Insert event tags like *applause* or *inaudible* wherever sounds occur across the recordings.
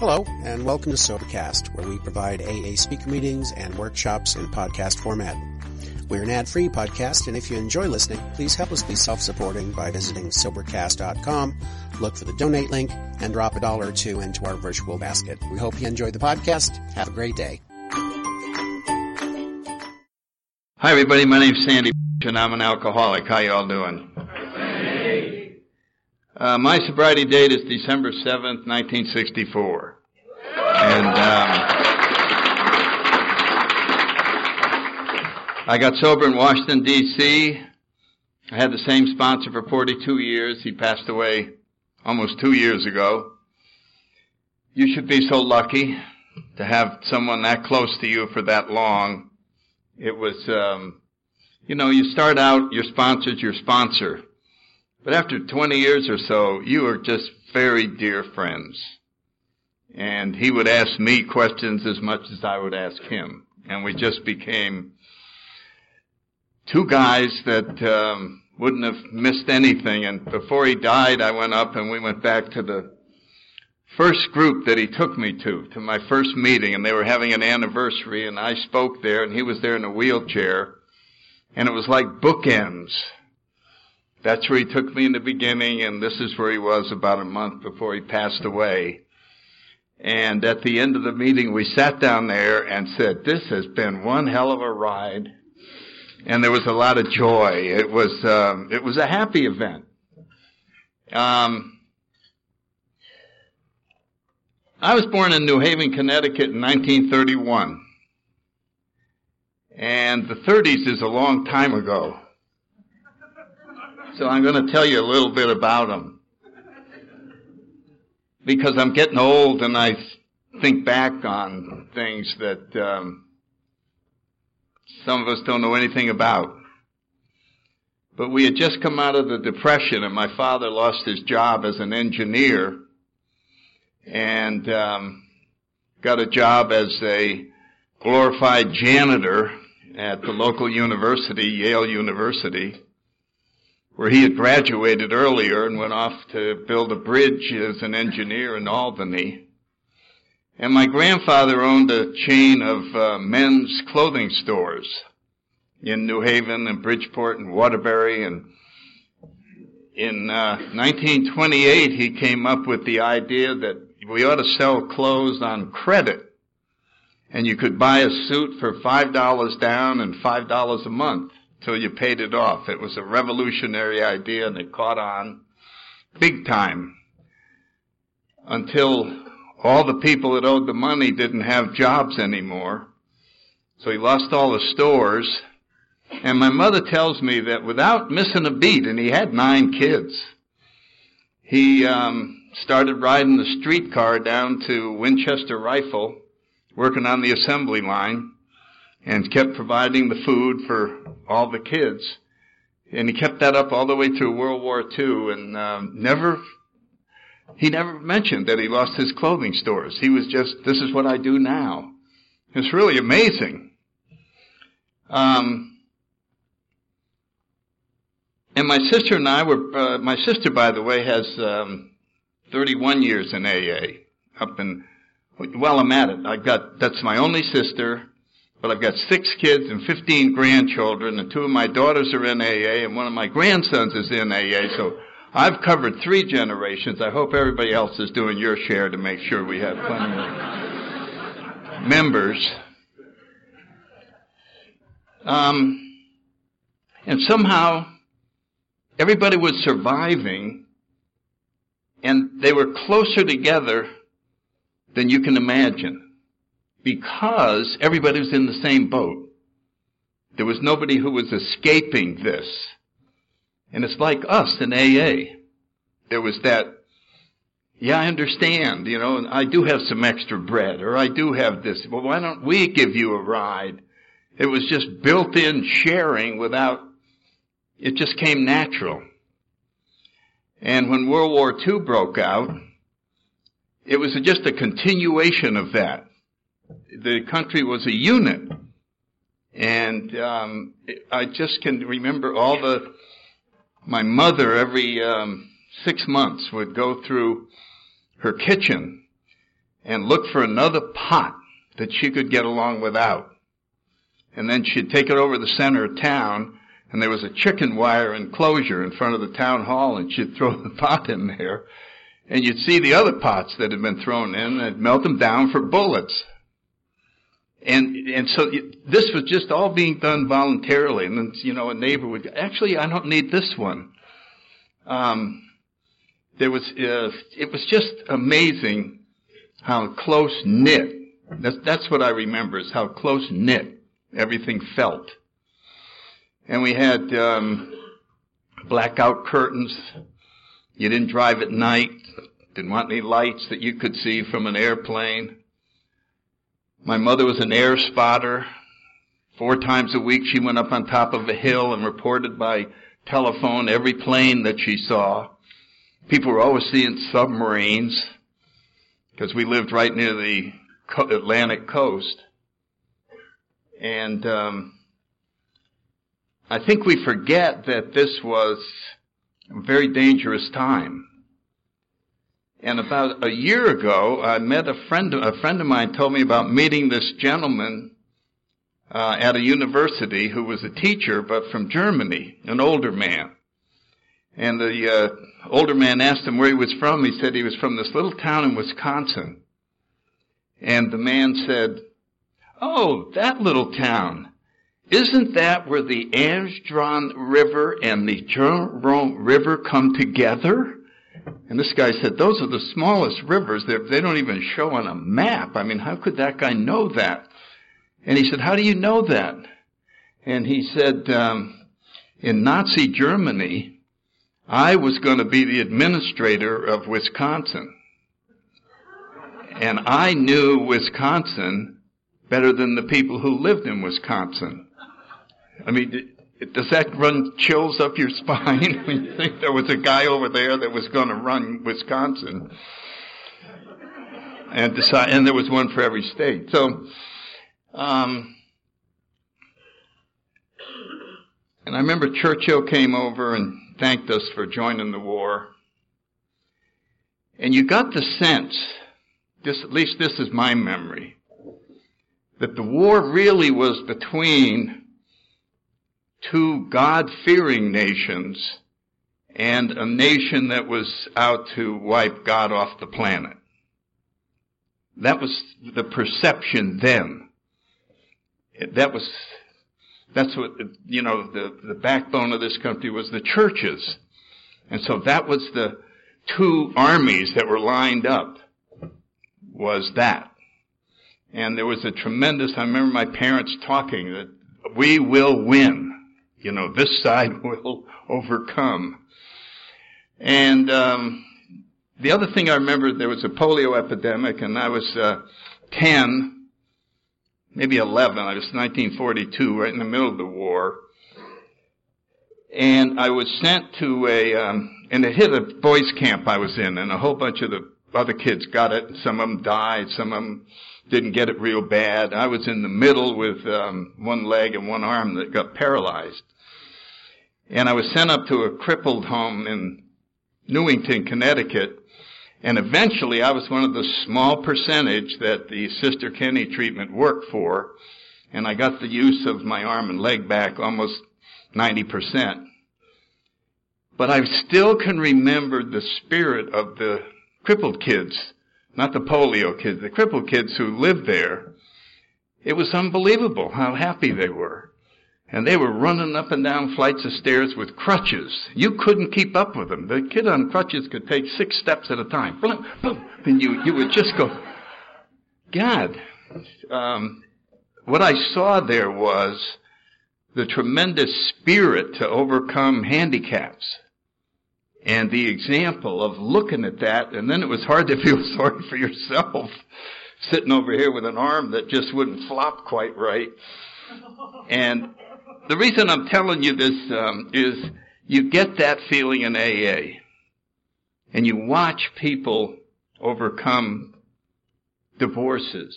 Hello, and welcome to Sobercast, where we provide AA speaker meetings and workshops in podcast format. We're an ad-free podcast, and if you enjoy listening, please help us be self-supporting by visiting Sobercast.com, look for the donate link, and drop a dollar or two into our virtual basket. We hope you enjoy the podcast. Have a great day. Hi everybody, my name's Sandy and I'm an alcoholic. How y'all doing? Uh, my sobriety date is December 7th, 1964. And um, I got sober in Washington, D.C. I had the same sponsor for 42 years. He passed away almost two years ago. You should be so lucky to have someone that close to you for that long. It was, um, you know, you start out, your sponsor's your sponsor. But after 20 years or so, you are just very dear friends. And he would ask me questions as much as I would ask him. And we just became two guys that um, wouldn't have missed anything. And before he died, I went up and we went back to the first group that he took me to, to my first meeting, and they were having an anniversary, and I spoke there, and he was there in a wheelchair, and it was like bookends. That's where he took me in the beginning, and this is where he was about a month before he passed away. And at the end of the meeting, we sat down there and said, this has been one hell of a ride. And there was a lot of joy. It was, um, it was a happy event. Um, I was born in New Haven, Connecticut in 1931. And the 30s is a long time ago. So I'm going to tell you a little bit about them. Because I'm getting old and I think back on things that um, some of us don't know anything about. But we had just come out of the Depression and my father lost his job as an engineer and um, got a job as a glorified janitor at the local university, Yale University, where he had graduated earlier and went off to build a bridge as an engineer in Albany. And my grandfather owned a chain of uh, men's clothing stores in New Haven and Bridgeport and Waterbury and in uh, 1928 he came up with the idea that we ought to sell clothes on credit. And you could buy a suit for $5 down and $5 a month till you paid it off. It was a revolutionary idea and it caught on big time until all the people that owed the money didn't have jobs anymore. So he lost all the stores. And my mother tells me that without missing a beat, and he had nine kids, he um, started riding the streetcar down to Winchester Rifle, working on the assembly line, and kept providing the food for all the kids. And he kept that up all the way through World War II, and um, never he never mentioned that he lost his clothing stores. He was just, this is what I do now. It's really amazing. Um, and my sister and I were, uh, my sister, by the way, has um, 31 years in AA. Up in, well, I'm at it. I've got, that's my only sister, but I've got six kids and 15 grandchildren, and two of my daughters are in AA, and one of my grandsons is in AA, so I've covered three generations. I hope everybody else is doing your share to make sure we have plenty of members. Um, and somehow, everybody was surviving and they were closer together than you can imagine because everybody was in the same boat. There was nobody who was escaping this. And it's like us in AA. There was that, yeah, I understand, you know, and I do have some extra bread, or I do have this. Well, why don't we give you a ride? It was just built in sharing without, it just came natural. And when World War II broke out, it was just a continuation of that. The country was a unit. And um, I just can remember all the, my mother every um, six months would go through her kitchen and look for another pot that she could get along without. And then she'd take it over the center of town, and there was a chicken wire enclosure in front of the town hall, and she'd throw *laughs* the pot in there, and you'd see the other pots that had been thrown in, and melt them down for bullets. And, and so this was just all being done voluntarily. And then, you know, a neighbor would, actually, I don't need this one. Um, there was, uh, it was just amazing how close knit, that's, that's what I remember is how close knit everything felt. And we had, um, blackout curtains. You didn't drive at night. Didn't want any lights that you could see from an airplane. My mother was an air spotter. Four times a week she went up on top of a hill and reported by telephone every plane that she saw. People were always seeing submarines because we lived right near the Atlantic coast. And um, I think we forget that this was a very dangerous time. And about a year ago, I met a friend. A friend of mine told me about meeting this gentleman uh, at a university who was a teacher, but from Germany, an older man. And the uh, older man asked him where he was from. He said he was from this little town in Wisconsin. And the man said, "Oh, that little town. Isn't that where the Amsterdam River and the Jerome River come together?" And this guy said, those are the smallest rivers. They're, they do not even show on a map. I mean, how could that guy know that? And he said, how do you know that? And he said, um, in Nazi Germany, I was going to be the administrator of Wisconsin. And I knew Wisconsin better than the people who lived in Wisconsin. I mean, does that run chills up your *laughs* spine when you think there was a guy over there that was going to run Wisconsin? And decide, and there was one for every state. So, um, and I remember Churchill came over and thanked us for joining the war. And you got the sense, this, at least this is my memory, that the war really was between two God-fearing nations and a nation that was out to wipe God off the planet. That was the perception then. That was, that's what, you know, the, the backbone of this country was the churches. And so that was the two armies that were lined up was that. And there was a tremendous, I remember my parents talking that we will win you know, this *laughs* side will overcome. And um, the other thing I remember, there was a polio epidemic, and I was uh, 10, maybe 11. I was 1942, right in the middle of the war. And I was sent to a, um, and it hit a boys' camp I was in, and a whole bunch of the other kids got it. Some of them died. Some of them didn't get it real bad. I was in the middle with um, one leg and one arm that got paralyzed. And I was sent up to a crippled home in Newington, Connecticut. And eventually I was one of the small percentage that the Sister Kenny treatment worked for. And I got the use of my arm and leg back almost 90%. But I still can remember the spirit of the crippled kids not the polio kids, the crippled kids who lived there. It was unbelievable how happy they were. And they were running up and down flights of stairs with crutches. You couldn't keep up with them. The kid on crutches could take six steps at a time. Boom, boom, and you, you would just go, God. Um, what I saw there was the tremendous spirit to overcome handicaps and the example of looking at that, and then it was hard to feel *laughs* sorry for yourself, sitting over here with an arm that just wouldn't flop quite right. And the reason I'm telling you this um, is you get that feeling in AA, and you watch people overcome divorces,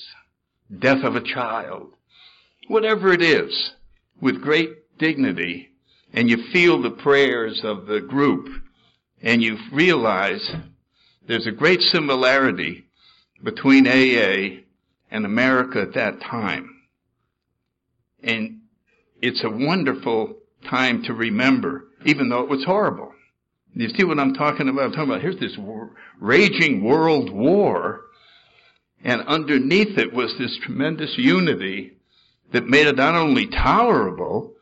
death of a child, whatever it is, with great dignity, and you feel the prayers of the group and you realize there's a great similarity between AA and America at that time. And it's a wonderful time to remember, even though it was horrible. You see what I'm talking about? I'm talking about here's this raging world war, and underneath it was this tremendous unity that made it not only tolerable,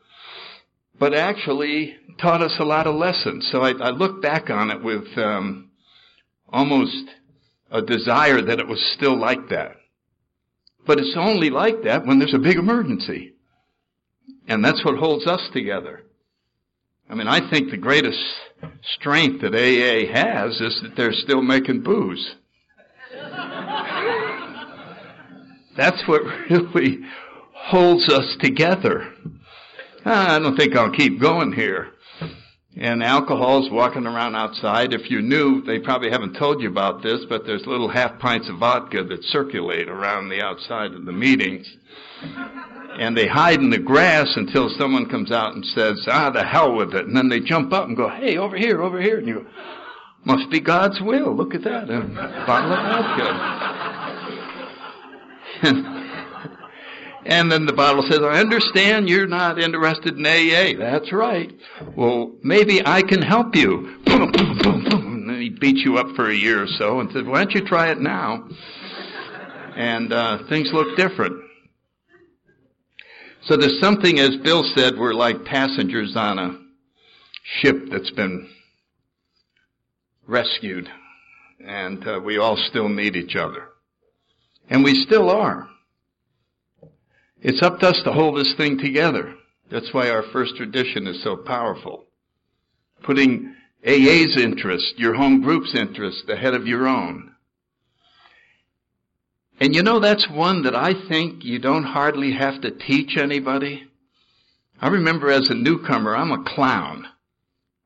but actually taught us a lot of lessons. So I, I look back on it with um, almost a desire that it was still like that. But it's only like that when there's a big emergency. And that's what holds us together. I mean, I think the greatest strength that AA has is that they're still making booze. *laughs* That's what really holds us together. I don't think I'll keep going here. And alcohol's walking around outside. If you knew, they probably haven't told you about this, but there's little half pints of vodka that circulate around the outside of the meetings. And they hide in the grass until someone comes out and says, ah, the hell with it. And then they jump up and go, hey, over here, over here. And you go, must be God's will. Look at that. A bottle of vodka. *laughs* And then the bottle says, I understand you're not interested in AA. That's right. Well, maybe I can help you. Boom, boom, boom, boom. And he beats you up for a year or so and says, why don't you try it now? And uh, things look different. So there's something, as Bill said, we're like passengers on a ship that's been rescued. And uh, we all still need each other. And we still are. It's up to us to hold this thing together. That's why our first tradition is so powerful. Putting AA's interest, your home group's interest, ahead of your own. And you know, that's one that I think you don't hardly have to teach anybody. I remember as a newcomer, I'm a clown.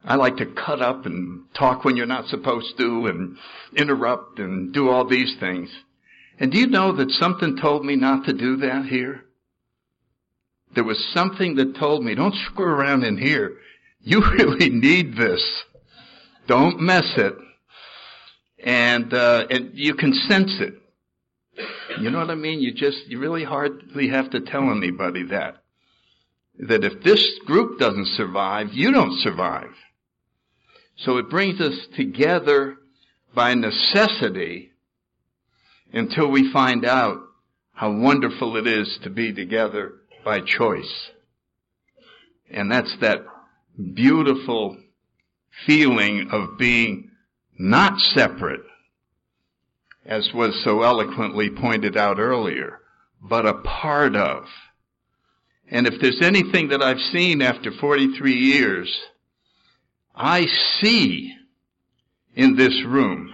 I like to cut up and talk when you're not supposed to and interrupt and do all these things. And do you know that something told me not to do that here? There was something that told me, don't screw around in here. You *laughs* really need this. Don't mess it. And, uh, and you can sense it. You know what I mean? You just, you really hardly have to tell anybody that. That if this group doesn't survive, you don't survive. So it brings us together by necessity until we find out how wonderful it is to be together by choice. And that's that beautiful feeling of being not separate, as was so eloquently pointed out earlier, but a part of. And if there's anything that I've seen after 43 years, I see in this room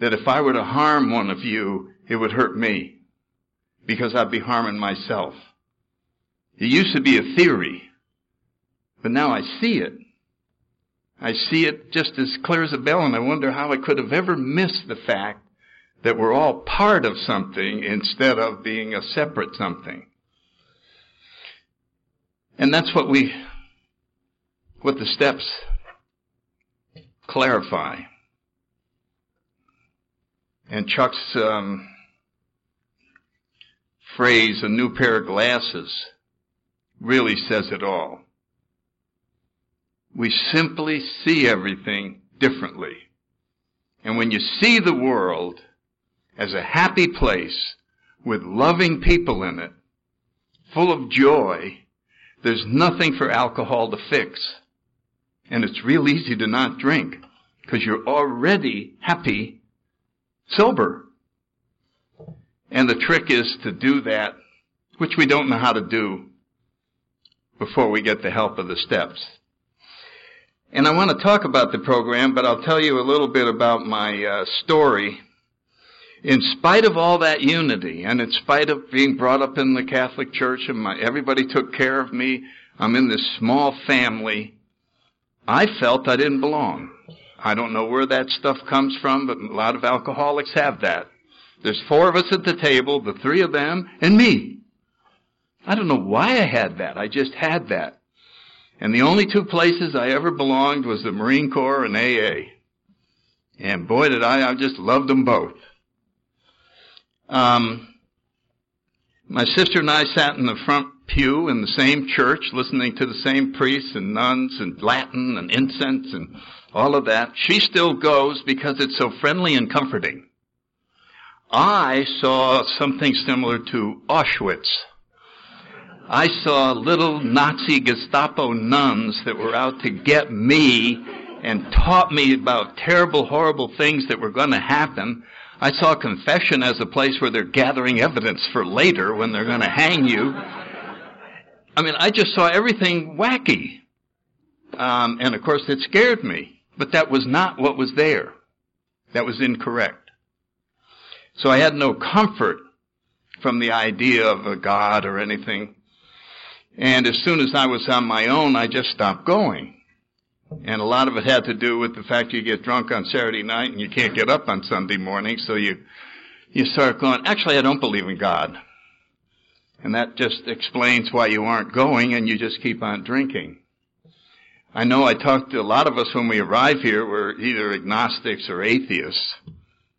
that if I were to harm one of you, it would hurt me because I'd be harming myself. It used to be a theory, but now I see it. I see it just as clear as a bell, and I wonder how I could have ever missed the fact that we're all part of something instead of being a separate something. And that's what we, what the steps clarify. And Chuck's um, phrase, a new pair of glasses, really says it all. We simply see everything differently. And when you see the world as a happy place with loving people in it, full of joy, there's nothing for alcohol to fix. And it's real easy to not drink because you're already happy sober. And the trick is to do that, which we don't know how to do before we get the help of the steps. And I want to talk about the program, but I'll tell you a little bit about my uh, story. In spite of all that unity, and in spite of being brought up in the Catholic Church, and my, everybody took care of me, I'm in this small family. I felt I didn't belong. I don't know where that stuff comes from, but a lot of alcoholics have that. There's four of us at the table, the three of them, and me. I don't know why I had that. I just had that. And the only two places I ever belonged was the Marine Corps and AA. And boy did I, I just loved them both. Um, my sister and I sat in the front pew in the same church, listening to the same priests and nuns and Latin and incense and all of that. She still goes because it's so friendly and comforting. I saw something similar to Auschwitz. I saw little Nazi Gestapo nuns that were out to get me and taught me about terrible, horrible things that were going to happen. I saw confession as a place where they're gathering evidence for later when they're going to hang you. I mean, I just saw everything wacky. Um, and of course, it scared me. But that was not what was there. That was incorrect. So I had no comfort from the idea of a God or anything. And as soon as I was on my own, I just stopped going. And a lot of it had to do with the fact you get drunk on Saturday night and you can't get up on Sunday morning, so you, you start going, actually I don't believe in God. And that just explains why you aren't going and you just keep on drinking. I know I talked to a lot of us when we arrive here, we're either agnostics or atheists.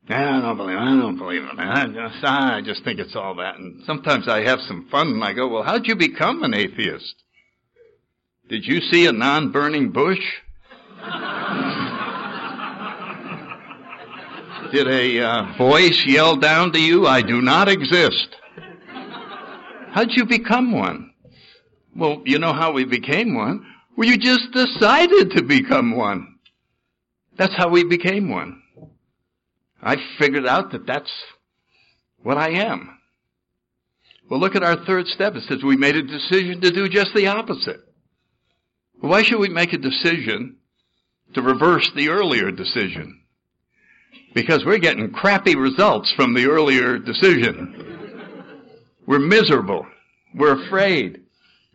I don't believe, it. I don't believe it, that. I just, I just think it's all that. And sometimes I have some fun and I go, well, how'd you become an atheist? Did you see a non-burning bush? *laughs* Did a uh, voice yell down to you, I do not exist? How'd you become one? Well, you know how we became one? Well, you just decided to become one. That's how we became one. I figured out that that's what I am. Well, look at our third step. It says we made a decision to do just the opposite. Well, why should we make a decision to reverse the earlier decision? Because we're getting crappy results from the earlier decision. We're miserable. We're afraid.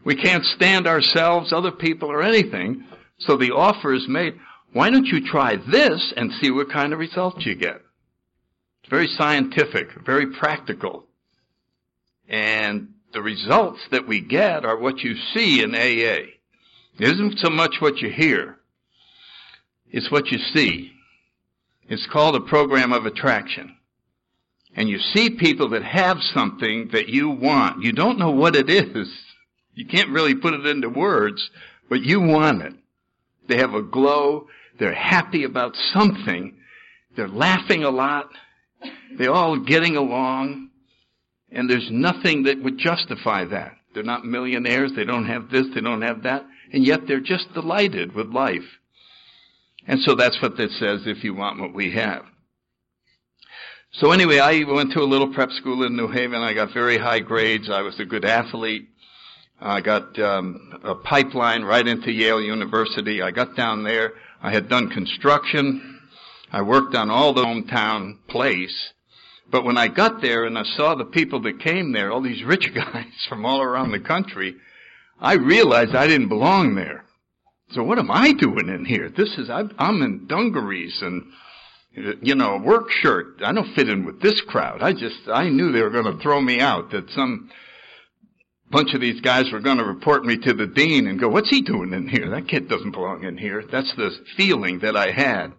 We can't stand ourselves, other people, or anything. So the offer is made. Why don't you try this and see what kind of results you get? Very scientific, very practical. And the results that we get are what you see in AA. It isn't so much what you hear. It's what you see. It's called a program of attraction. And you see people that have something that you want. You don't know what it is. You can't really put it into words, but you want it. They have a glow. They're happy about something. They're laughing a lot. They're all getting along. And there's nothing that would justify that. They're not millionaires. They don't have this. They don't have that. And yet they're just delighted with life. And so that's what this says if you want what we have. So anyway, I went to a little prep school in New Haven. I got very high grades. I was a good athlete. I got um, a pipeline right into Yale University. I got down there. I had done construction. I worked on all the hometown place. But when I got there and I saw the people that came there, all these rich *laughs* guys from all around the country, I realized I didn't belong there. So what am I doing in here? This is, I'm in dungarees and, you know, a work shirt. I don't fit in with this crowd. I just, I knew they were going to throw me out, that some bunch of these guys were going to report me to the dean and go, what's he doing in here? That kid doesn't belong in here. That's the feeling that I had.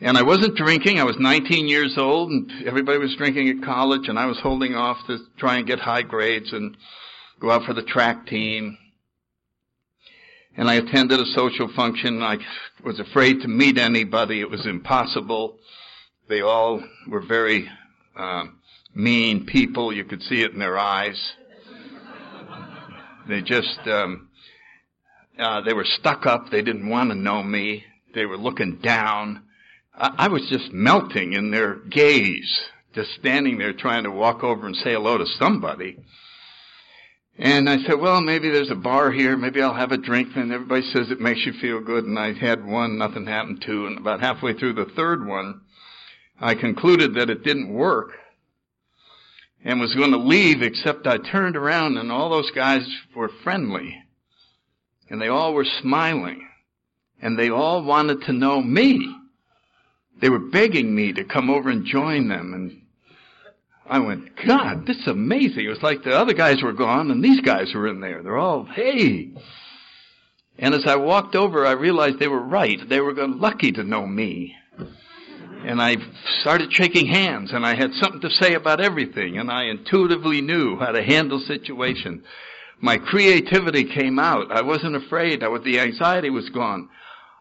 And I wasn't drinking. I was 19 years old and everybody was drinking at college and I was holding off to try and get high grades and go out for the track team and I attended a social function. I was afraid to meet anybody. It was impossible. They all were very uh, mean people. You could see it in their eyes. They just, um, uh, they were stuck up. They didn't want to know me. They were looking down. I, I was just melting in their gaze, just standing there trying to walk over and say hello to somebody. And I said, well, maybe there's a bar here. Maybe I'll have a drink. And everybody says it makes you feel good. And I had one, nothing happened to. And about halfway through the third one, I concluded that it didn't work and was going to leave, except I turned around and all those guys were friendly. And they all were smiling. And they all wanted to know me. They were begging me to come over and join them and I went, God, this is amazing. It was like the other guys were gone and these guys were in there. They're all, hey. And as I walked over, I realized they were right. They were lucky to know me. and I started shaking hands and I had something to say about everything and I intuitively knew how to handle situations. My creativity came out. I wasn't afraid. I was, the anxiety was gone.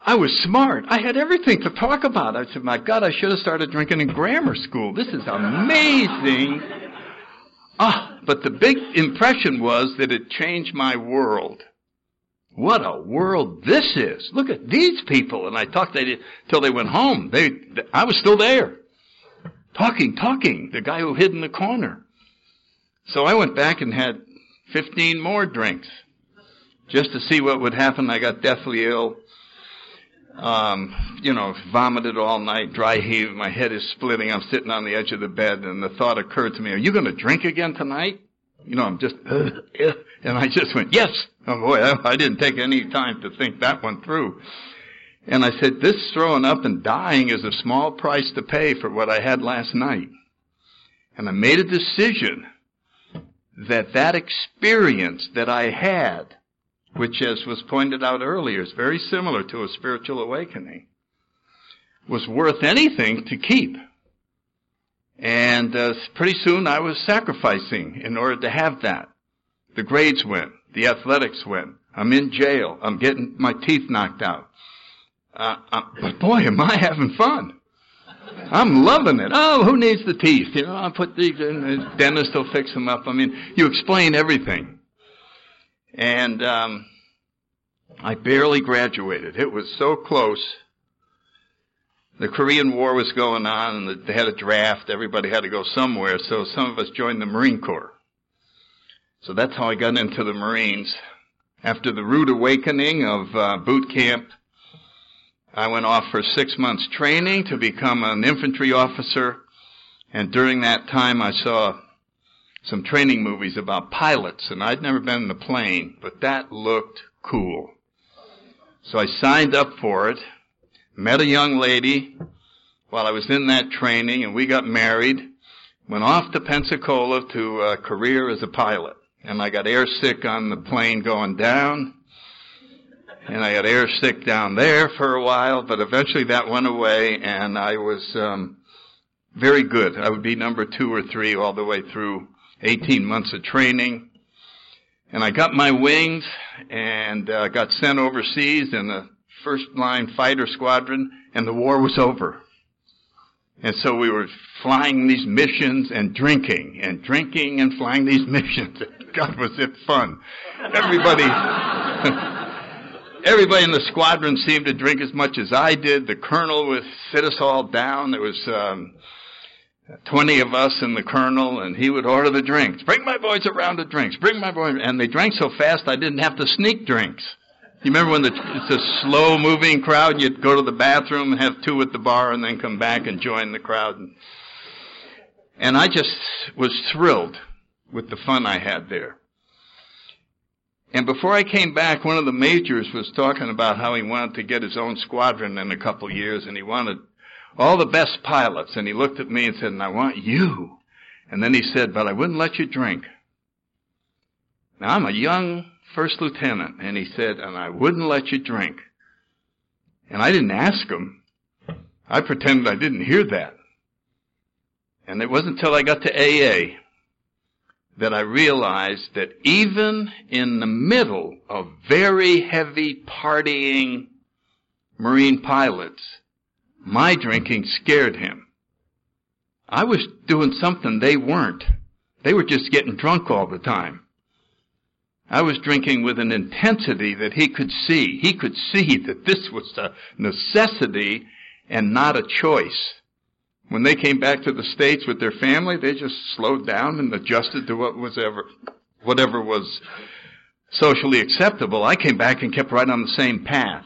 I was smart. I had everything to talk about. I said, my God, I should have started drinking in grammar school. This is amazing. Ah, but the big impression was that it changed my world. What a world this is. Look at these people. And I talked to them till they went home. They, I was still there. Talking, talking. The guy who hid in the corner. So I went back and had 15 more drinks just to see what would happen. I got deathly ill. Um, you know, vomited all night, dry heave. My head is splitting. I'm sitting on the edge of the bed, and the thought occurred to me: Are you going to drink again tonight? You know, I'm just, uh, *laughs* uh, and I just went, yes. Oh boy, I, I didn't take any time to think that one through. And I said, this throwing up and dying is a small price to pay for what I had last night. And I made a decision that that experience that I had, which as was pointed out earlier is very similar to a spiritual awakening, was worth anything to keep. And uh, pretty soon I was sacrificing in order to have that. The grades went. The athletics went. I'm in jail. I'm getting my teeth knocked out. Uh, uh, but boy, am I having fun. I'm loving it. Oh, who needs the teeth? You know, I'll put. The dentist will fix them up. I mean, you explain everything. And um, I barely graduated. It was so close the Korean War was going on and they had a draft. Everybody had to go somewhere. So some of us joined the Marine Corps. So that's how I got into the Marines. After the rude awakening of uh, boot camp, I went off for six months training to become an infantry officer. And during that time, I saw some training movies about pilots. And I'd never been in a plane, but that looked cool. So I signed up for it met a young lady while I was in that training, and we got married. Went off to Pensacola to a career as a pilot, and I got air sick on the plane going down, and I got air sick down there for a while, but eventually that went away, and I was um, very good. I would be number two or three all the way through 18 months of training. And I got my wings and uh, got sent overseas in the first line fighter squadron and the war was over. And so we were flying these missions and drinking and drinking and flying these *laughs* missions. God, was it fun. Everybody, *laughs* everybody in the squadron seemed to drink as much as I did. The colonel would sit us all down. There was, um, 20 of us and the colonel and he would order the drinks. Bring my boys a round of drinks. Bring my boys. And they drank so fast I didn't have to sneak drinks. You remember when the, it's a slow moving crowd, you'd go to the bathroom and have two at the bar and then come back and join the crowd. And I just was thrilled with the fun I had there. And before I came back, one of the majors was talking about how he wanted to get his own squadron in a couple years and he wanted all the best pilots. And he looked at me and said, and I want you. And then he said, but I wouldn't let you drink. Now I'm a young first lieutenant, and he said, and I wouldn't let you drink. And I didn't ask him. I pretended I didn't hear that. And it wasn't until I got to AA that I realized that even in the middle of very heavy partying Marine pilots, my drinking scared him. I was doing something they weren't. They were just getting drunk all the time. I was drinking with an intensity that he could see. He could see that this was a necessity and not a choice. When they came back to the States with their family, they just slowed down and adjusted to what was ever, whatever was socially acceptable. I came back and kept right on the same path.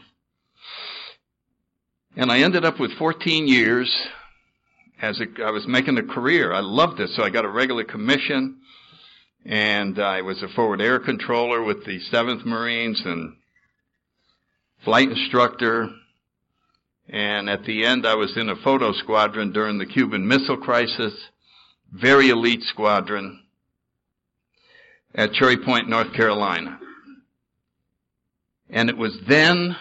And I ended up with 14 years as a, I was making a career. I loved it, so I got a regular commission and I was a forward air controller with the 7th Marines and flight instructor. And at the end, I was in a photo squadron during the Cuban Missile Crisis, very elite squadron at Cherry Point, North Carolina. And it was then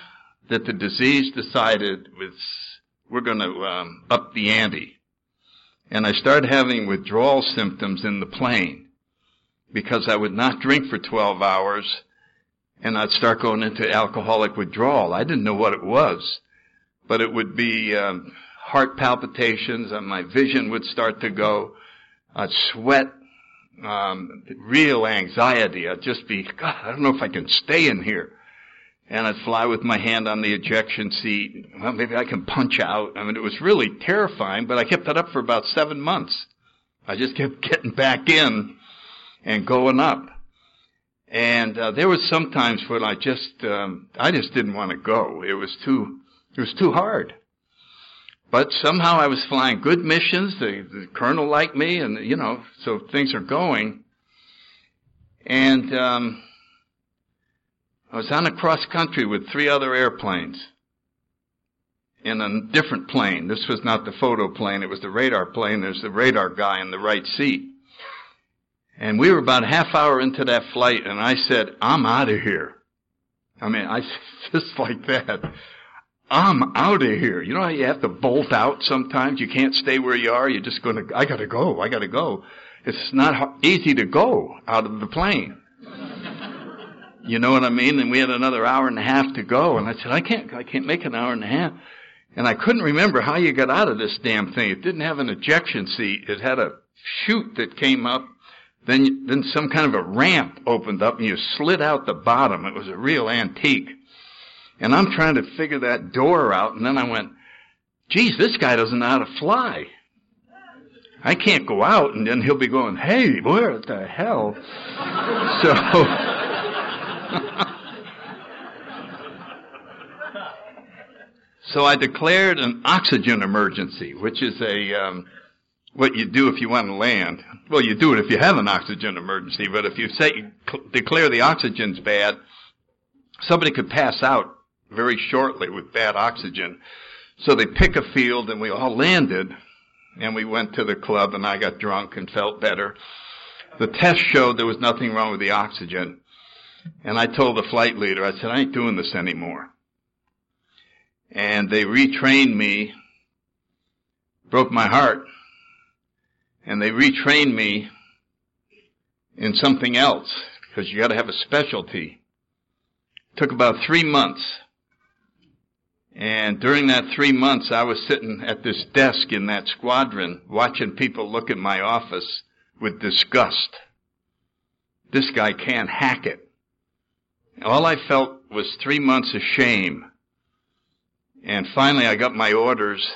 that the disease decided was, we're going to um, up the ante. And I started having withdrawal symptoms in the plane because I would not drink for 12 hours and I'd start going into alcoholic withdrawal. I didn't know what it was, but it would be um, heart palpitations and my vision would start to go. I'd sweat, um, real anxiety. I'd just be, God, I don't know if I can stay in here. And I'd fly with my hand on the ejection seat. Well, maybe I can punch out. I mean, it was really terrifying, but I kept that up for about seven months. I just kept *laughs* getting back in and going up. And uh, there was sometimes when I just um, I just didn't want to go. It was too it was too hard. But somehow I was flying good missions. The, the colonel liked me, and you know, so things are going. And um, I was on a cross country with three other airplanes in a different plane. This was not the photo plane; it was the radar plane. There's the radar guy in the right seat. And we were about half hour into that flight, and I said, I'm out of here. I mean, I *laughs* just like that. I'm out of here. You know how you have to bolt out sometimes? You can't stay where you are. You're just going to, I got to go. I got to go. It's not easy to go out of the plane. You know what I mean? And we had another hour and a half to go. And I said, I can't, I can't make an hour and a half. And I couldn't remember how you got out of this damn thing. It didn't have an ejection seat. It had a chute that came up then, then some kind of a ramp opened up and you slid out the bottom. It was a real antique. And I'm trying to figure that door out and then I went, geez, this guy doesn't know how to fly. I can't go out and then he'll be going, hey, where the hell? *laughs* so, so I declared an oxygen emergency, which is a, um, what you do if you want to land. Well, you do it if you have an oxygen emergency, but if you say, declare the oxygen's bad, somebody could pass out very shortly with bad oxygen. So they pick a field and we all landed and we went to the club and I got drunk and felt better. The test showed there was nothing wrong with the oxygen. And I told the flight leader, I said, I ain't doing this anymore. And they retrained me, broke my heart, and they retrained me in something else because you got to have a specialty. It took about three months. And during that three months, I was sitting at this desk in that squadron watching people look at my office with disgust. This guy can't hack it. All I felt was three months of shame. And finally I got my orders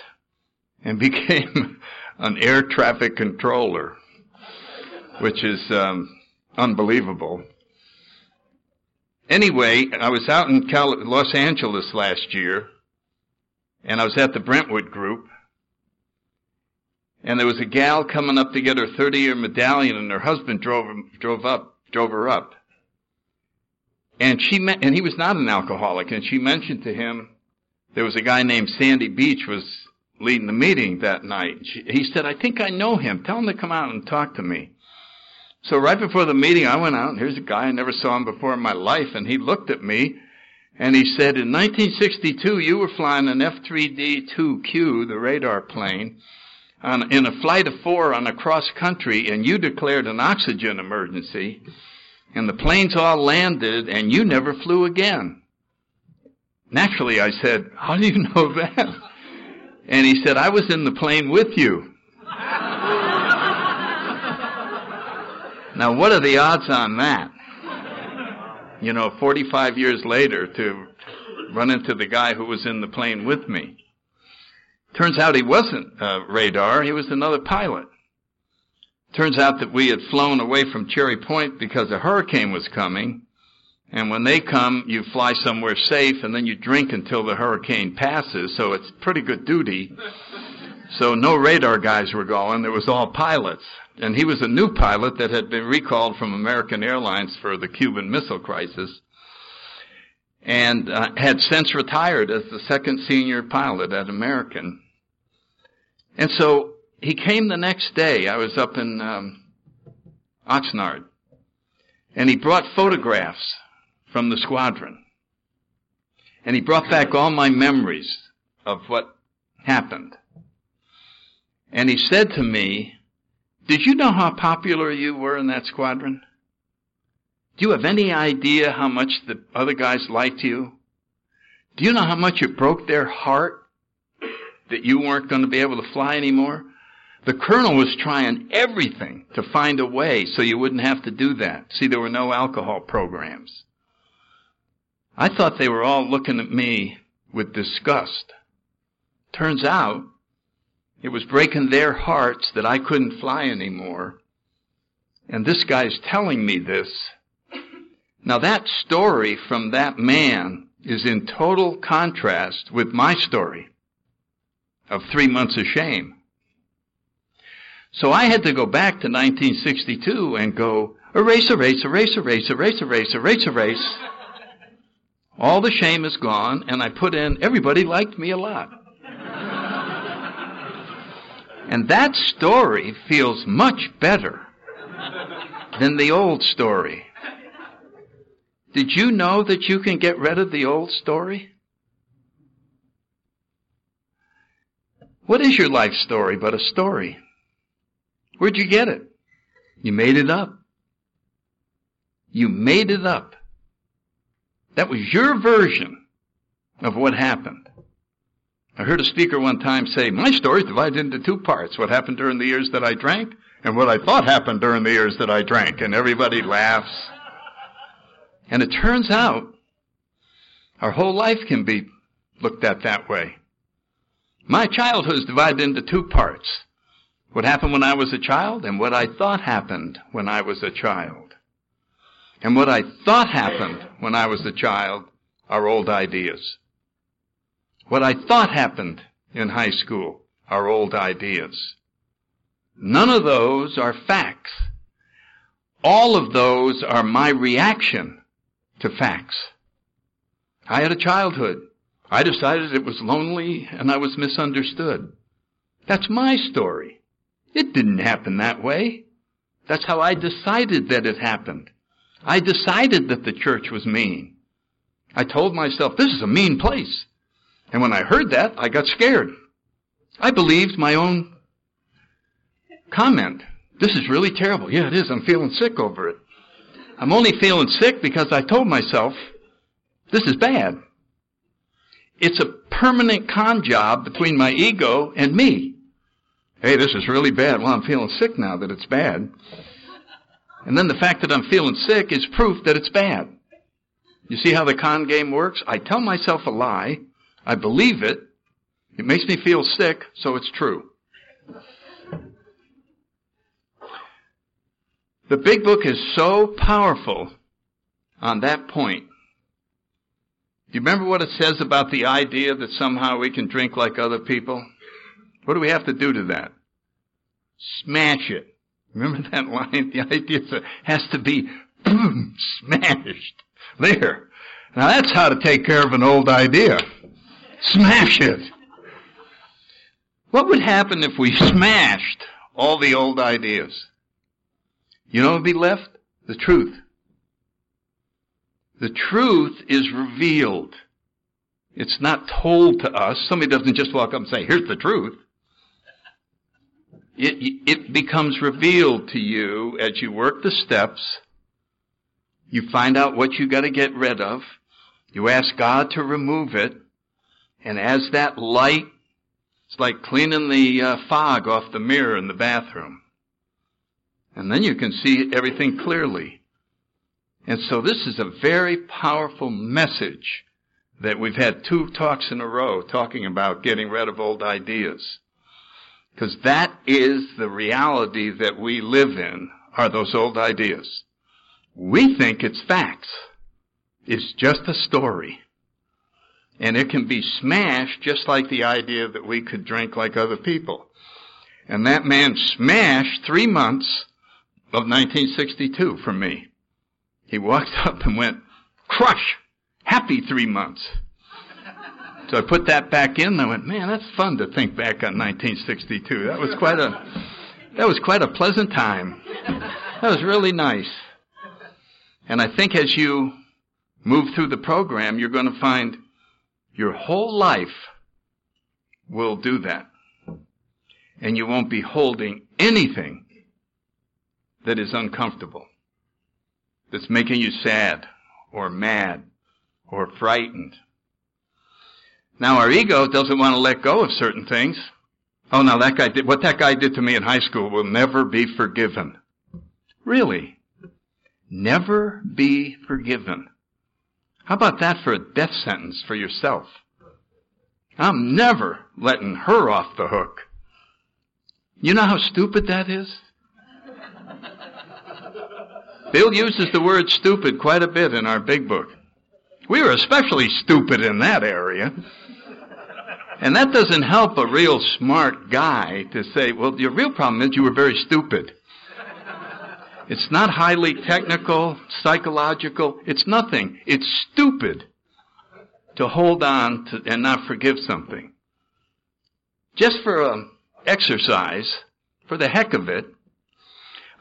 and *laughs* became an air traffic controller, which is um, unbelievable. Anyway, I was out in Cal- Los Angeles last year, and I was at the Brentwood group, and there was a gal coming up to get her 30-year medallion, and her husband drove drove up, drove her up, and she met, and he was not an alcoholic, and she mentioned to him there was a guy named Sandy Beach was leading the meeting that night. She, He said, I think I know him. Tell him to come out and talk to me. So right before the meeting, I went out and here's a guy I never saw him before in my life and he looked at me and he said, in 1962, you were flying an F-3D-2Q, the radar plane, on, in a flight of four on a cross country and you declared an oxygen emergency and the planes all landed and you never flew again. Naturally, I said, how do you know that? And he said, I was in the plane with you. now, what are the odds on that? You know, 45 years later to run into the guy who was in the plane with me. Turns out he wasn't uh, radar, he was another pilot. Turns out that we had flown away from Cherry Point because a hurricane was coming, and when they come, you fly somewhere safe and then you drink until the hurricane passes. So it's pretty good duty. So no radar guys were going. It was all pilots. And he was a new pilot that had been recalled from American Airlines for the Cuban Missile Crisis and uh, had since retired as the second senior pilot at American. And so he came the next day. I was up in um, Oxnard. And he brought photographs from the squadron. And he brought back all my memories of what happened. And he said to me, did you know how popular you were in that squadron? Do you have any idea how much the other guys liked you? Do you know how much it broke their heart that you weren't going to be able to fly anymore? The colonel was trying everything to find a way so you wouldn't have to do that. See, there were no alcohol programs. I thought they were all looking at me with disgust. Turns out, it was breaking their hearts that I couldn't fly anymore. And this guy's telling me this. Now that story from that man is in total contrast with my story of three months of shame. So I had to go back to 1962 and go, erase, erase, erase, erase, erase, erase, erase, erase. All the shame is gone, and I put in, everybody liked me a lot. and that story feels much better than the old story. Did you know that you can get rid of the old story? What is your life story but a story? Where'd you get it? You made it up. You made it up. That was your version of what happened. I heard a speaker one time say, my story is divided into two parts. What happened during the years that I drank and what I thought happened during the years that I drank. And everybody laughs. And it turns out our whole life can be looked at that way. My childhood is divided into two parts. What happened when I was a child and what I thought happened when I was a child. And what I thought happened when I was a child are old ideas. What I thought happened in high school are old ideas. None of those are facts. All of those are my reaction to facts. I had a childhood. I decided it was lonely and I was misunderstood. That's my story. It didn't happen that way. That's how I decided that it happened. I decided that the church was mean. I told myself, this is a mean place. And when I heard that, I got scared. I believed my own comment. This is really terrible. Yeah, it is. I'm feeling sick over it. I'm only feeling sick because I told myself, this is bad. It's a permanent con job between my ego and me hey, this is really bad. Well, I'm feeling sick now that it's bad. And then the fact that I'm feeling sick is proof that it's bad. You see how the con game works? I tell myself a lie. I believe it. It makes me feel sick, so it's true. The big book is so powerful on that point. Do you remember what it says about the idea that somehow we can drink like other people? What do we have to do to that? Smash it. Remember *laughs* that line? The idea has to be boom, smashed. There. Now that's how to take care of an old idea. Smash it. What would happen if we smashed all the old ideas? You know what would be left? The truth. The truth is revealed. It's not told to us. Somebody doesn't just walk up and say, here's the truth. It, it becomes revealed to you as you work the steps. You find out what you got to get rid of. You ask God to remove it. And as that light, it's like cleaning the uh, fog off the mirror in the bathroom. And then you can see everything clearly. And so this is a very powerful message that we've had two talks in a row talking about getting rid of old ideas. Because that is the reality that we live in, are those old ideas. We think it's facts. It's just a story. And it can be smashed just like the idea that we could drink like other people. And that man smashed three months of 1962 for me. He walked *laughs* up and went, crush! Happy three months. So I put that back in. And I went, man, that's fun to think back on 1962. That was quite a, that was quite a pleasant time. That was really nice. And I think as you move through the program, you're going to find your whole life will do that. And you won't be holding anything that is uncomfortable, that's making you sad or mad or frightened. Now our ego doesn't want to let go of certain things. Oh, now that guy did, what that guy did to me in high school will never be forgiven. Really? Never be forgiven. How about that for a death sentence for yourself? I'm never letting her off the hook. You know how stupid that is? Bill uses the word stupid quite a bit in our big book. We were especially stupid in that area. And that doesn't help a real smart guy to say, well, your real problem is you were very stupid. It's not highly technical, psychological. It's nothing. It's stupid to hold on to and not forgive something. Just for a exercise, for the heck of it,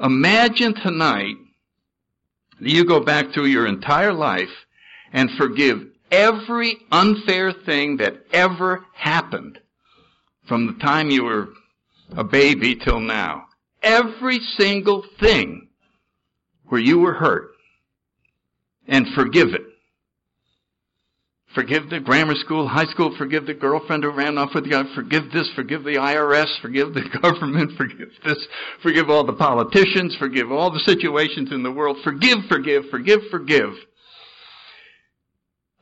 imagine tonight that you go back through your entire life and forgive every unfair thing that ever happened from the time you were a baby till now. Every single thing where you were hurt and forgive it. Forgive the grammar school, high school, forgive the girlfriend who ran off with you, forgive this, forgive the IRS, forgive the *laughs* government, forgive this, forgive all the politicians, forgive all the situations in the world, forgive, forgive, forgive, forgive.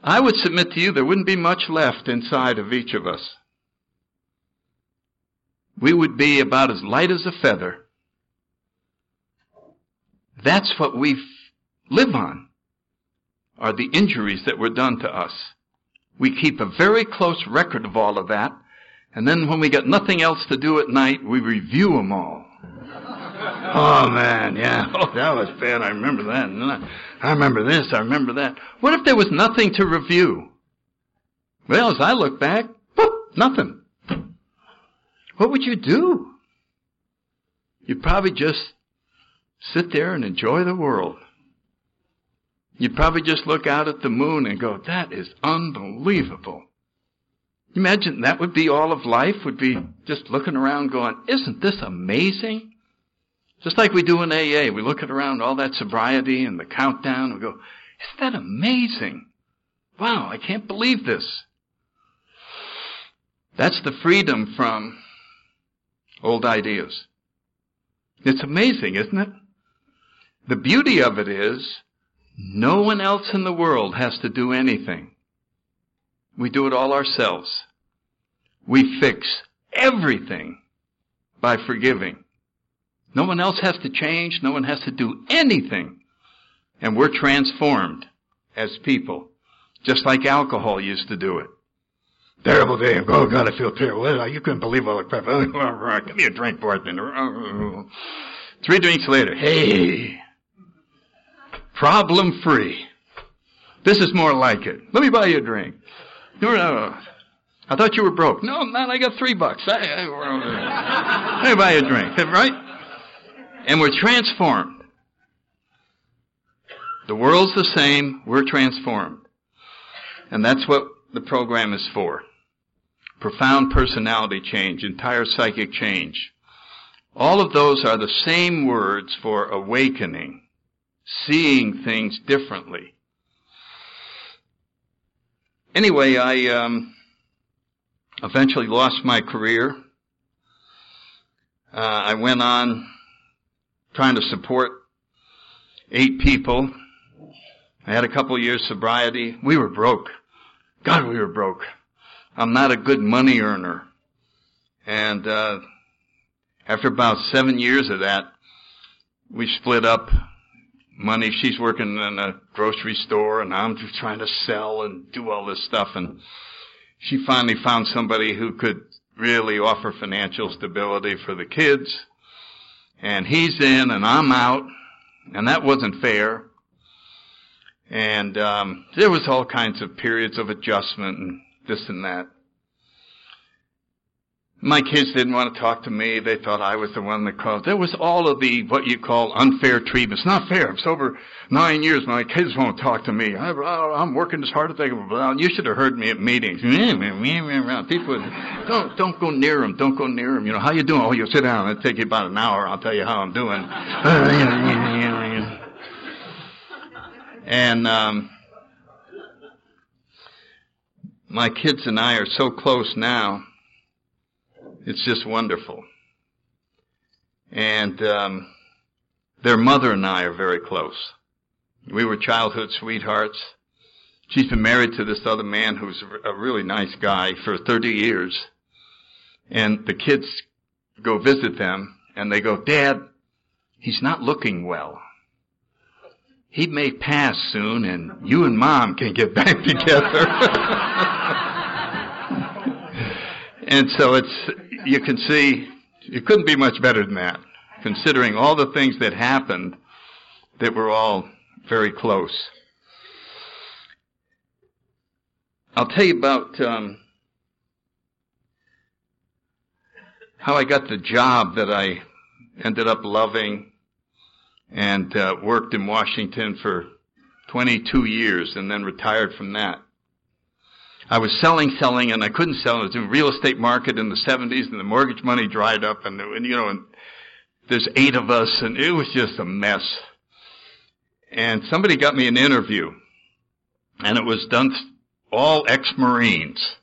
I would submit to you there wouldn't be much left inside of each of us. We would be about as light as a feather. That's what we live on, are the injuries that were done to us. We keep a very close record of all of that, and then when we got nothing else to do at night, we review them all. Oh man, yeah, *laughs* oh that was bad. I remember that. I, I remember this. I remember that. What if there was nothing to review? Well, as I look back, whoop, nothing. What would you do? You'd probably just sit there and enjoy the world. You'd probably just look out at the moon and go, that is unbelievable. Imagine that would be all of life, would be just looking around going, isn't this amazing? Just like we do in AA, we look at around all that sobriety and the countdown and we go, isn't that amazing? Wow, I can't believe this. That's the freedom from old ideas. It's amazing, isn't it? The beauty of it is, no one else in the world has to do anything. We do it all ourselves. We fix everything by forgiving. No one else has to change. No one has to do anything. And we're transformed as people, just like alcohol used to do it. Terrible day. Oh God, I feel terrible. You couldn't believe all the crap. *laughs* Give me a drink, bartender. Oh. Three drinks later, hey, problem free. This is more like it. Let me buy you a drink. No, no. Uh, I thought you were broke. No, man, I got three bucks. I, I, *laughs* Let me buy you a drink, right? And we're transformed. The world's the same, we're transformed. And that's what the program is for. Profound personality change, entire psychic change. All of those are the same words for awakening, seeing things differently. Anyway, I um, eventually lost my career. Uh, I went on trying to support eight people. I had a couple years sobriety. We were broke. God, we were broke. I'm not a good money earner. And uh, after about seven years of that, we split up money. She's working in a grocery store, and I'm just trying to sell and do all this stuff. And she finally found somebody who could really offer financial stability for the kids and he's in and I'm out, and that wasn't fair. And um, there was all kinds of periods of adjustment and this and that. My kids didn't want to talk to me. They thought I was the one that caused. There was all of the what you call unfair treatment. It's not fair. Over nine years. My kids won't talk to me. I, am working as hard as they can. You should have heard me at meetings. *laughs* People, don't don't go near them. Don't go near them. You know how you doing? Oh, you sit down. It'll take you about an hour. I'll tell you how I'm doing. *laughs* and um, my kids and I are so close now it's just wonderful. And um, their mother and I are very close. We were childhood sweethearts. She's been married to this other man who's a really nice guy for 30 years. And the kids go visit them and they go, Dad, he's not looking well. He may pass soon and you and mom can get back together. *laughs* and so it's, you can see it couldn't be much better than that, considering all the things that happened that were all very close. I'll tell you about um, how I got the job that I ended up loving and uh, worked in Washington for 22 years and then retired from that. I was selling, selling, and I couldn't sell. It was real estate market in the 70s, and the mortgage money dried up, and, and you know, and there's eight of us, and it was just a mess. And somebody got me an interview, and it was done all ex-Marines.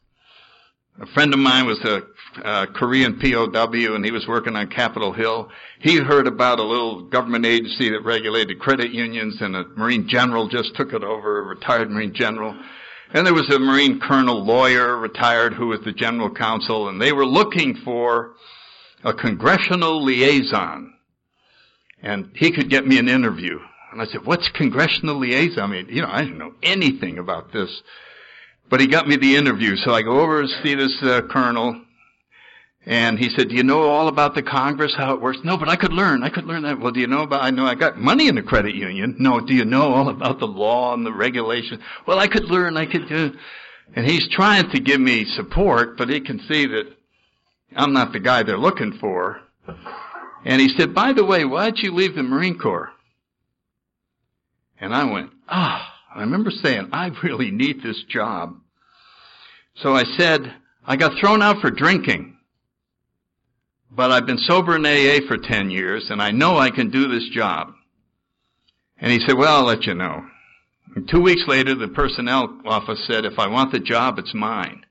A friend of mine was a, a Korean POW, and he was working on Capitol Hill. He heard about a little government agency that regulated credit unions, and a Marine general just took it over, a retired Marine general. And there was a Marine colonel lawyer, retired, who was the general counsel, and they were looking for a congressional liaison. And he could get me an interview. And I said, what's congressional liaison? I mean, you know, I didn't know anything about this. But he got me the interview. So I go over and see this uh, colonel, and he said, do you know all about the Congress, how it works? No, but I could learn. I could learn that. Well, do you know about, I know I got money in the credit union. No, do you know all about the law and the regulation? Well, I could learn. I could do. And he's trying to give me support, but he can see that I'm not the guy they're looking for. And he said, by the way, why'd you leave the Marine Corps? And I went, ah, oh. I remember saying, I really need this job. So I said, I got thrown out for drinking but I've been sober in AA for 10 years and I know I can do this job. And he said, well, I'll let you know. And two weeks later, the personnel office said, if I want the job, it's mine.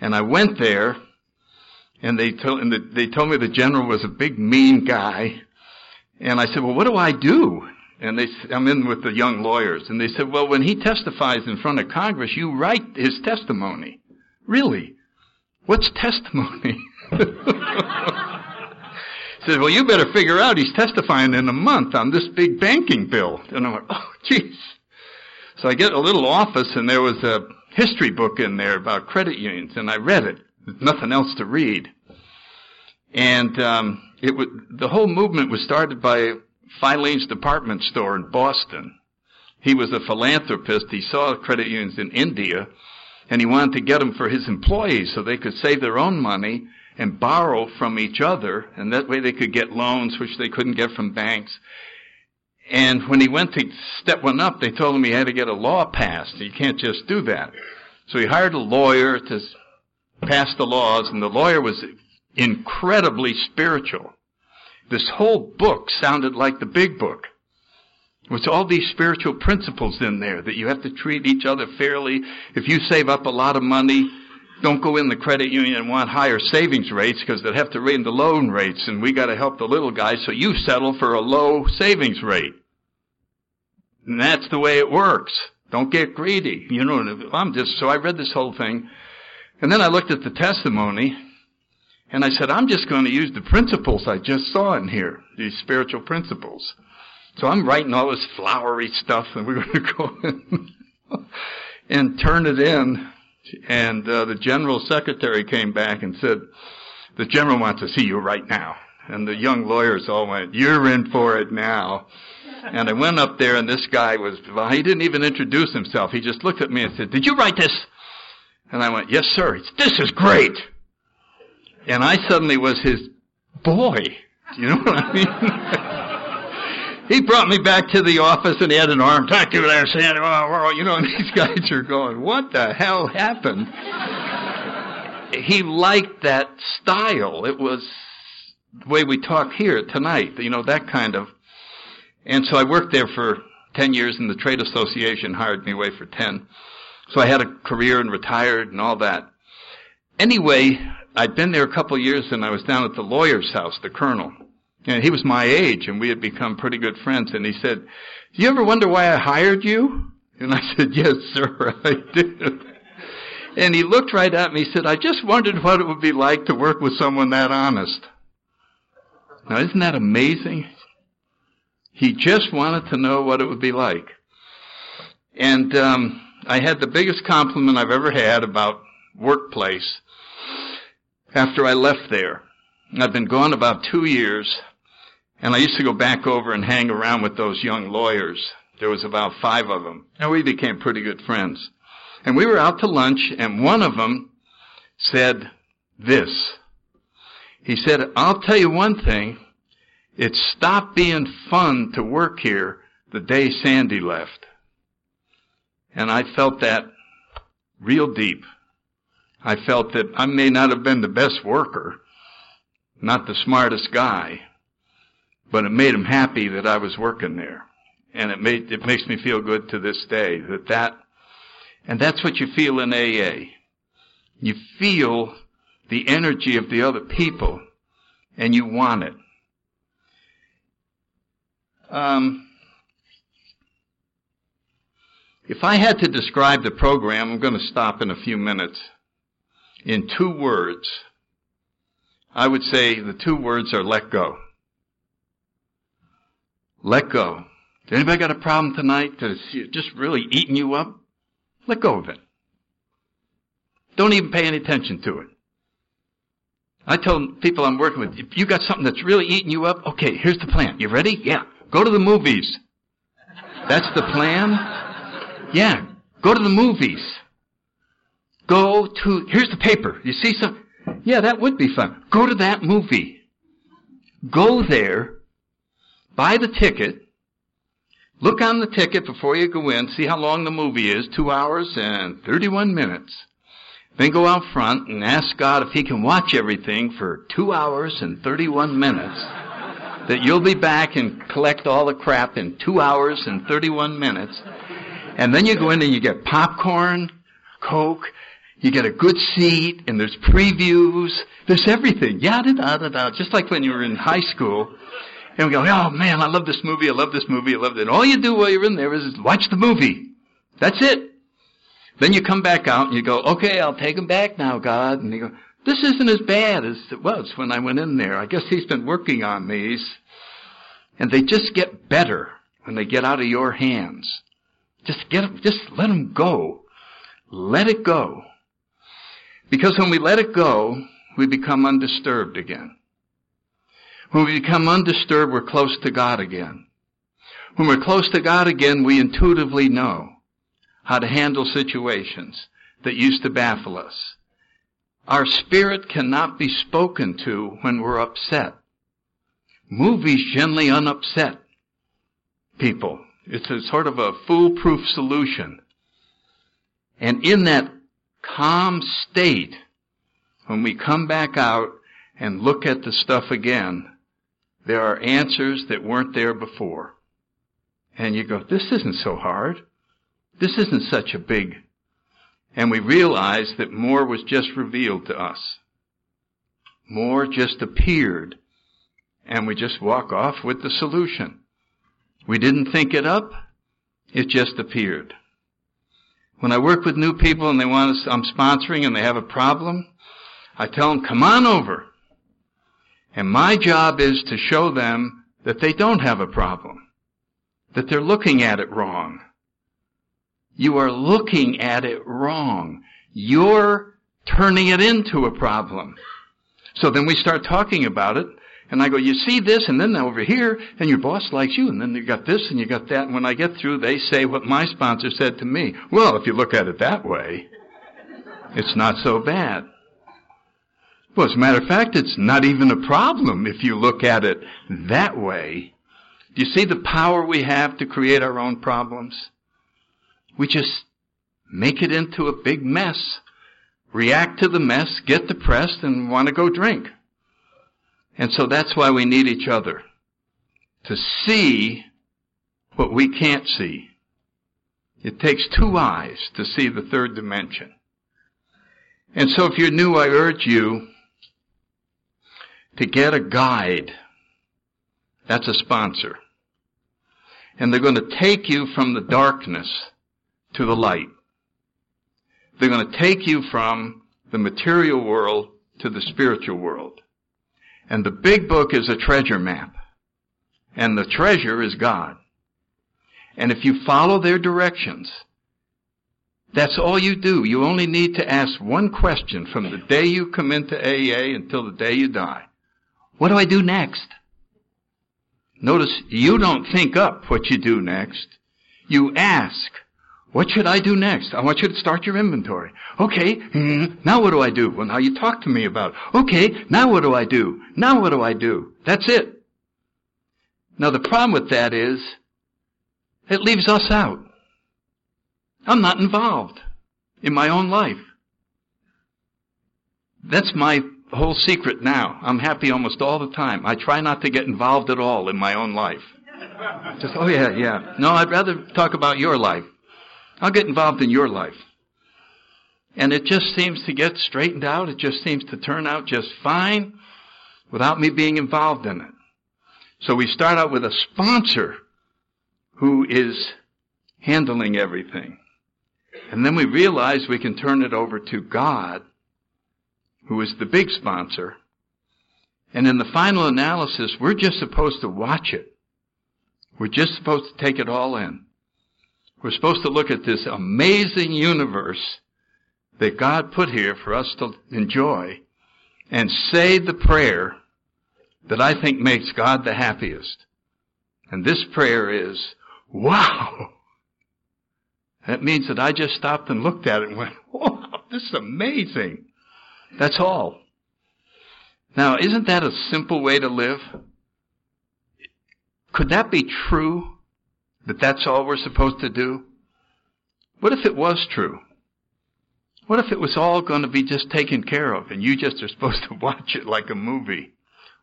And I went there and they told, and the, they told me the general was a big mean guy. And I said, well, what do I do? And they, I'm in with the young lawyers. And they said, well, when he testifies in front of Congress, you write his testimony. Really? What's testimony? *laughs* says, well, you better figure out he's testifying in a month on this big banking bill. And I'm like, oh, jeez. So I get a little office and there was a history book in there about credit unions and I read it. There's nothing else to read. And, um, it was, the whole movement was started by Filene's department store in Boston. He was a philanthropist. He saw credit unions in India and he wanted to get them for his employees so they could save their own money and borrow from each other, and that way they could get loans which they couldn't get from banks. And when he went to step one up, they told him he had to get a law passed. You can't just do that. So he hired a lawyer to pass the laws, and the lawyer was incredibly spiritual. This whole book sounded like the big book. With all these spiritual principles in there that you have to treat each other fairly. If you save up a lot of money, don't go in the credit union and want higher savings rates because they'll have to raise the loan rates and we got to help the little guys so you settle for a low savings rate. And that's the way it works. Don't get greedy. You know, I'm just, so I read this whole thing and then I looked at the testimony and I said, I'm just going to use the principles I just saw in here, these spiritual principles. So I'm writing all this flowery stuff and we're going *laughs* to go and turn it in and uh, the general secretary came back and said, the general wants to see you right now. And the young lawyers all went, you're in for it now. And I went up there and this guy was, well, he didn't even introduce himself. He just looked at me and said, did you write this? And I went, yes, sir. This is great. And I suddenly was his boy. Do you know what I mean? *laughs* he brought me back to the office and he had an arm. Thank you there, Sandy. You know, and *laughs* these guys are going, what the hell happened? he liked that style. It was the way we talk here tonight, you know, that kind of. And so I worked there for 10 years and the trade association hired me away for 10. So I had a career and retired and all that. Anyway, I'd been there a couple of years and I was down at the lawyer's house, the colonel. And he was my age and we had become pretty good friends and he said, do you ever wonder why I hired you? And I said, yes, sir, *laughs* I did. And he looked right at me and said, I just wondered what it would be like to work with someone that honest. Now isn't that amazing? He just wanted to know what it would be like. And um, I had the biggest compliment I've ever had about workplace after I left there. I'd been gone about two years, and I used to go back over and hang around with those young lawyers. There was about five of them, and we became pretty good friends. And we were out to lunch, and one of them said this. He said, I'll tell you one thing. It stopped being fun to work here the day Sandy left. And I felt that real deep. I felt that I may not have been the best worker, not the smartest guy, but it made him happy that I was working there. And it made, it makes me feel good to this day that that, and that's what you feel in AA. You feel the energy of the other people and you want it. Um, if I had to describe the program, I'm going to stop in a few minutes, in two words, I would say the two words are let go. Let go. Anybody got a problem tonight that's just really eating you up? Let go of it. Don't even pay any attention to it. I tell people I'm working with, if you got something that's really eating you up, okay, here's the plan. You ready? Yeah. Go to the movies. That's the plan? Yeah. Go to the movies. Go to, here's the paper. You see some, yeah, that would be fun. Go to that movie. Go there, buy the ticket, look on the ticket before you go in, see how long the movie is, two hours and 31 minutes. Then go out front and ask God if He can watch everything for two hours and 31 minutes. *laughs* that you'll be back and collect all the crap in two hours and 31 minutes. And then you go in and you get popcorn, Coke, you get a good seat, and there's previews, there's everything. Yada, da, da, da. Just like when you were in high school. And we go, oh man, I love this movie, I love this movie, I love it. And all you do while you're in there is watch the movie. That's it. Then you come back out and you go, okay, I'll take him back now, God. And you go, this isn't as bad as it was when I went in there. I guess he's been working on these. And they just get better when they get out of your hands. Just get, just let them go. Let it go. Because when we let it go, we become undisturbed again. When we become undisturbed, we're close to God again. When we're close to God again, we intuitively know how to handle situations that used to baffle us. Our spirit cannot be spoken to when we're upset. Movies generally unupset people. It's a sort of a foolproof solution. And in that calm state, when we come back out and look at the stuff again, there are answers that weren't there before. And you go, this isn't so hard. This isn't such a big. And we realize that more was just revealed to us. More just appeared. And we just walk off with the solution. We didn't think it up. It just appeared. When I work with new people and they want us, I'm sponsoring and they have a problem, I tell them, come on over. And my job is to show them that they don't have a problem. That they're looking at it wrong. You are looking at it wrong. You're turning it into a problem. So then we start talking about it, and I go, you see this, and then over here, and your boss likes you, and then you got this, and you got that, and when I get through, they say what my sponsor said to me. Well, if you look at it that way, it's not so bad. Well, as a matter of fact, it's not even a problem if you look at it that way. Do you see the power we have to create our own problems? We just make it into a big mess, react to the mess, get depressed, and want to go drink. And so that's why we need each other. To see what we can't see. It takes two eyes to see the third dimension. And so if you're new, I urge you to get a guide. That's a sponsor. And they're going to take you from the darkness to the light. They're going to take you from the material world to the spiritual world. And the big book is a treasure map. And the treasure is God. And if you follow their directions, that's all you do. You only need to ask one question from the day you come into AA until the day you die. What do I do next? Notice you don't think up what you do next. You ask, what should I do next? I want you to start your inventory. Okay, mm, now what do I do? Well, now you talk to me about, okay, now what do I do? Now what do I do? That's it. Now the problem with that is, it leaves us out. I'm not involved in my own life. That's my whole secret now. I'm happy almost all the time. I try not to get involved at all in my own life. Just, oh yeah, yeah. No, I'd rather talk about your life. I'll get involved in your life. And it just seems to get straightened out. It just seems to turn out just fine without me being involved in it. So we start out with a sponsor who is handling everything. And then we realize we can turn it over to God who is the big sponsor. And in the final analysis, we're just supposed to watch it. We're just supposed to take it all in. We're supposed to look at this amazing universe that God put here for us to enjoy and say the prayer that I think makes God the happiest. And this prayer is, wow! That means that I just stopped and looked at it and went, *laughs* wow, this is amazing. That's all. Now, isn't that a simple way to live? Could that be true? That that's all we're supposed to do? What if it was true? What if it was all going to be just taken care of and you just are supposed *laughs* to watch it like a movie?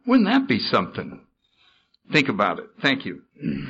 Wouldn't that be something? Think about it. Thank you. *clears throat*